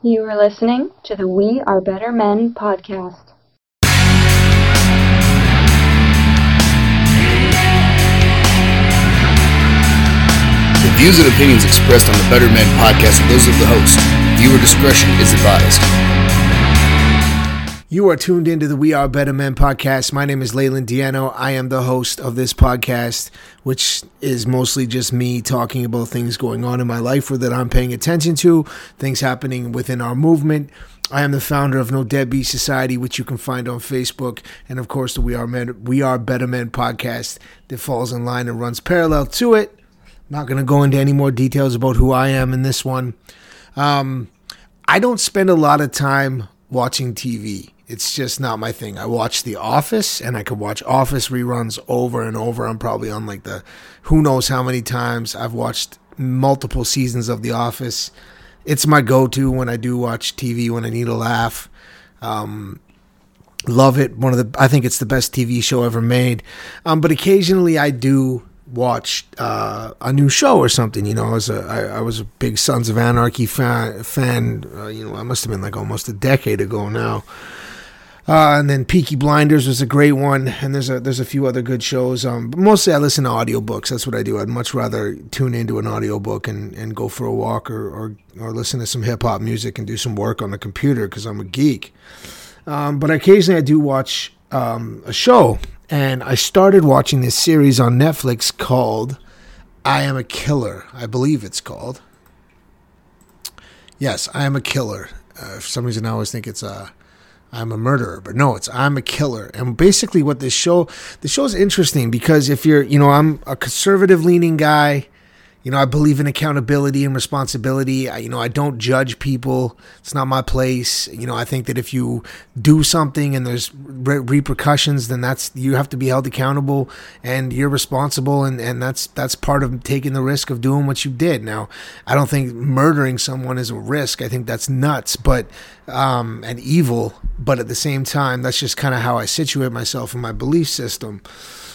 You are listening to the We Are Better Men podcast. The views and opinions expressed on the Better Men podcast are those of the host. Viewer discretion is advised. You are tuned into the We Are Better Men podcast. My name is Leyland Diano. I am the host of this podcast, which is mostly just me talking about things going on in my life or that I'm paying attention to, things happening within our movement. I am the founder of No Deadbeat Society, which you can find on Facebook, and of course the We Are Men, We Are Better Men podcast that falls in line and runs parallel to it. I'm Not going to go into any more details about who I am in this one. Um, I don't spend a lot of time watching TV. It's just not my thing. I watch The Office and I could watch Office reruns over and over. I'm probably on like the who knows how many times I've watched multiple seasons of The Office. It's my go to when I do watch TV when I need a laugh. Um, love it. One of the I think it's the best TV show ever made. Um, but occasionally I do watch uh, a new show or something. You know, I was a I, I was a big Sons of Anarchy fan. Fan, uh, you know, I must have been like almost a decade ago now. Uh, and then Peaky Blinders was a great one, and there's a there's a few other good shows. Um, but mostly I listen to audiobooks. That's what I do. I'd much rather tune into an audiobook and, and go for a walk or, or, or listen to some hip hop music and do some work on the computer because I'm a geek. Um, but occasionally I do watch um, a show, and I started watching this series on Netflix called "I Am a Killer." I believe it's called. Yes, I am a killer. Uh, for some reason, I always think it's a I'm a murderer, but no, it's I'm a killer. And basically, what this show the show is interesting because if you're, you know, I'm a conservative leaning guy. You know, I believe in accountability and responsibility. I, you know, I don't judge people. It's not my place. You know, I think that if you do something and there's re- repercussions, then that's you have to be held accountable and you're responsible, and and that's that's part of taking the risk of doing what you did. Now, I don't think murdering someone is a risk. I think that's nuts, but um, and evil. But at the same time, that's just kind of how I situate myself in my belief system.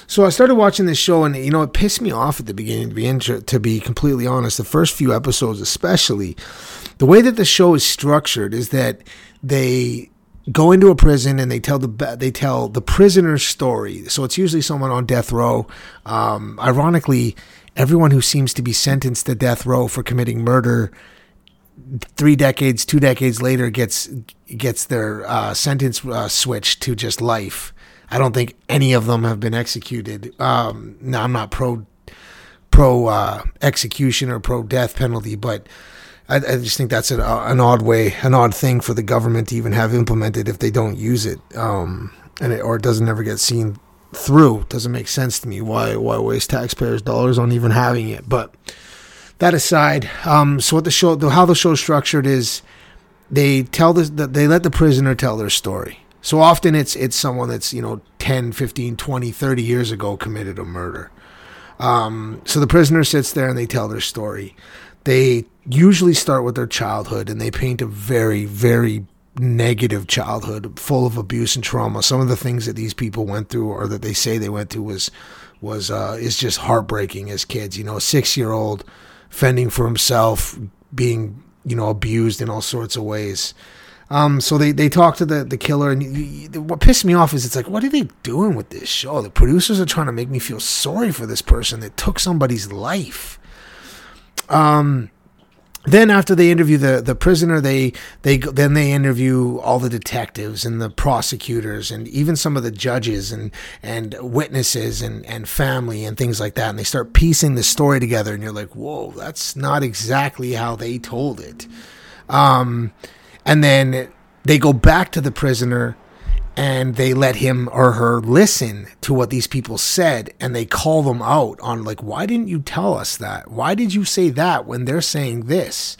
So I started watching this show, and you know, it pissed me off at the beginning. To be inter- to be completely honest, the first few episodes, especially, the way that the show is structured is that they go into a prison and they tell the they tell the prisoner's story. So it's usually someone on death row. Um, ironically, everyone who seems to be sentenced to death row for committing murder three decades, two decades later gets gets their uh, sentence uh, switched to just life. I don't think any of them have been executed. Um, no, I'm not pro pro uh, execution or pro death penalty, but I, I just think that's an, an, odd way, an odd thing for the government to even have implemented if they don't use it, um, and it, or it doesn't ever get seen through. doesn't make sense to me. Why why waste taxpayers' dollars on even having it? But that aside, um, so what the show, the, how the show is structured is they tell the, they let the prisoner tell their story. So often it's it's someone that's, you know, 10, 15, 20, 30 years ago committed a murder. Um, so the prisoner sits there and they tell their story. They usually start with their childhood and they paint a very, very negative childhood full of abuse and trauma. Some of the things that these people went through or that they say they went through was was uh, is just heartbreaking as kids. You know, a six year old fending for himself, being you know abused in all sorts of ways. Um, so they, they talk to the, the killer, and you, you, what pissed me off is it's like, what are they doing with this show? The producers are trying to make me feel sorry for this person that took somebody's life. Um, then after they interview the, the prisoner, they they then they interview all the detectives and the prosecutors and even some of the judges and and witnesses and and family and things like that. And they start piecing the story together, and you're like, whoa, that's not exactly how they told it. Um, and then they go back to the prisoner and they let him or her listen to what these people said and they call them out on like why didn't you tell us that? Why did you say that when they're saying this?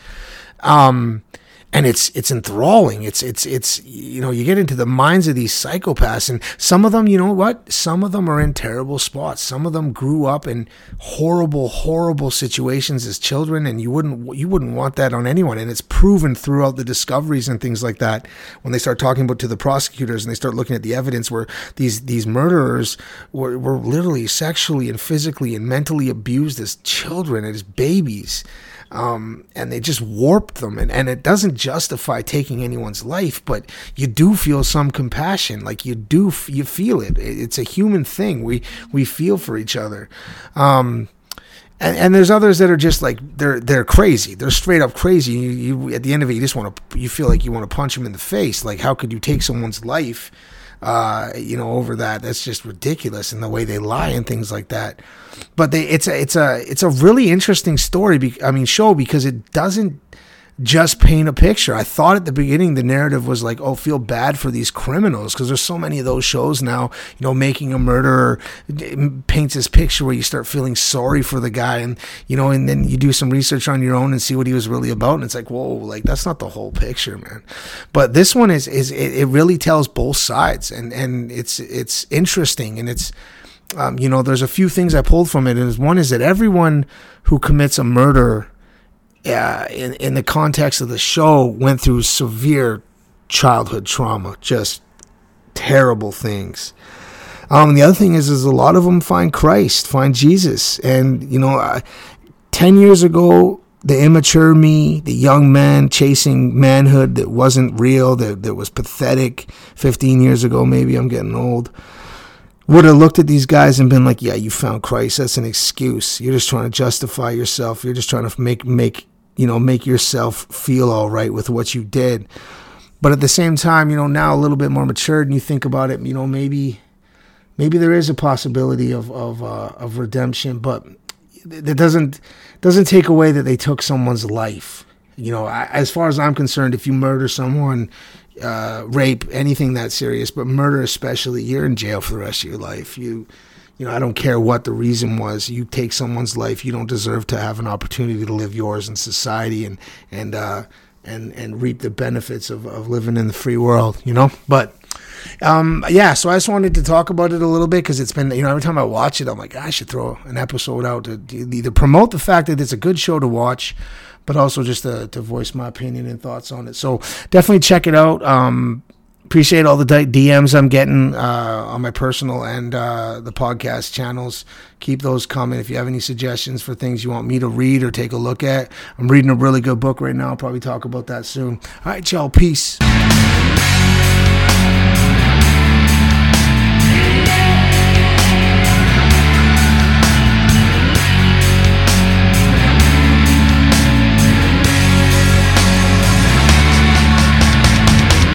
Um and it's it's enthralling. It's it's it's you know you get into the minds of these psychopaths, and some of them, you know what? Some of them are in terrible spots. Some of them grew up in horrible, horrible situations as children, and you wouldn't you wouldn't want that on anyone. And it's proven throughout the discoveries and things like that when they start talking about to the prosecutors and they start looking at the evidence where these these murderers were were literally sexually and physically and mentally abused as children as babies um, and they just warped them. And, and it doesn't justify taking anyone's life, but you do feel some compassion. Like you do, you feel it. It's a human thing. We we feel for each other. Um, and, and there's others that are just like they're they're crazy. They're straight up crazy. You, you at the end of it, you just want to you feel like you want to punch them in the face. Like how could you take someone's life, uh, you know, over that? That's just ridiculous. And the way they lie and things like that. But they it's a it's a it's a really interesting story. Be, I mean, show because it doesn't just paint a picture. I thought at the beginning the narrative was like, oh, feel bad for these criminals because there's so many of those shows now. You know, making a murderer paints this picture where you start feeling sorry for the guy, and you know, and then you do some research on your own and see what he was really about, and it's like, whoa, like that's not the whole picture, man. But this one is is it, it really tells both sides, and and it's it's interesting, and it's. Um, you know, there's a few things I pulled from it, and one is that everyone who commits a murder uh, in in the context of the show, went through severe childhood trauma, just terrible things. Um, the other thing is, is a lot of them find Christ, find Jesus, and you know, ten years ago, the immature me, the young man chasing manhood that wasn't real, that that was pathetic. Fifteen years ago, maybe I'm getting old. Would have looked at these guys and been like, "Yeah, you found Christ. That's an excuse. You're just trying to justify yourself. You're just trying to make make you know, make yourself feel all right with what you did. But at the same time, you know, now a little bit more matured and you think about it, you know, maybe maybe there is a possibility of of uh, of redemption, but it doesn't doesn't take away that they took someone's life. You know, as far as I'm concerned, if you murder someone, uh, rape, anything that serious, but murder especially, you're in jail for the rest of your life. You you know, I don't care what the reason was. You take someone's life, you don't deserve to have an opportunity to live yours in society and and uh, and and reap the benefits of, of living in the free world. You know, but. Um, yeah, so I just wanted to talk about it a little bit because it's been, you know, every time I watch it, I'm like, I should throw an episode out to either promote the fact that it's a good show to watch, but also just to, to voice my opinion and thoughts on it. So definitely check it out. Um, appreciate all the DMs I'm getting uh, on my personal and uh, the podcast channels. Keep those coming. If you have any suggestions for things you want me to read or take a look at, I'm reading a really good book right now. I'll probably talk about that soon. All right, y'all. Peace.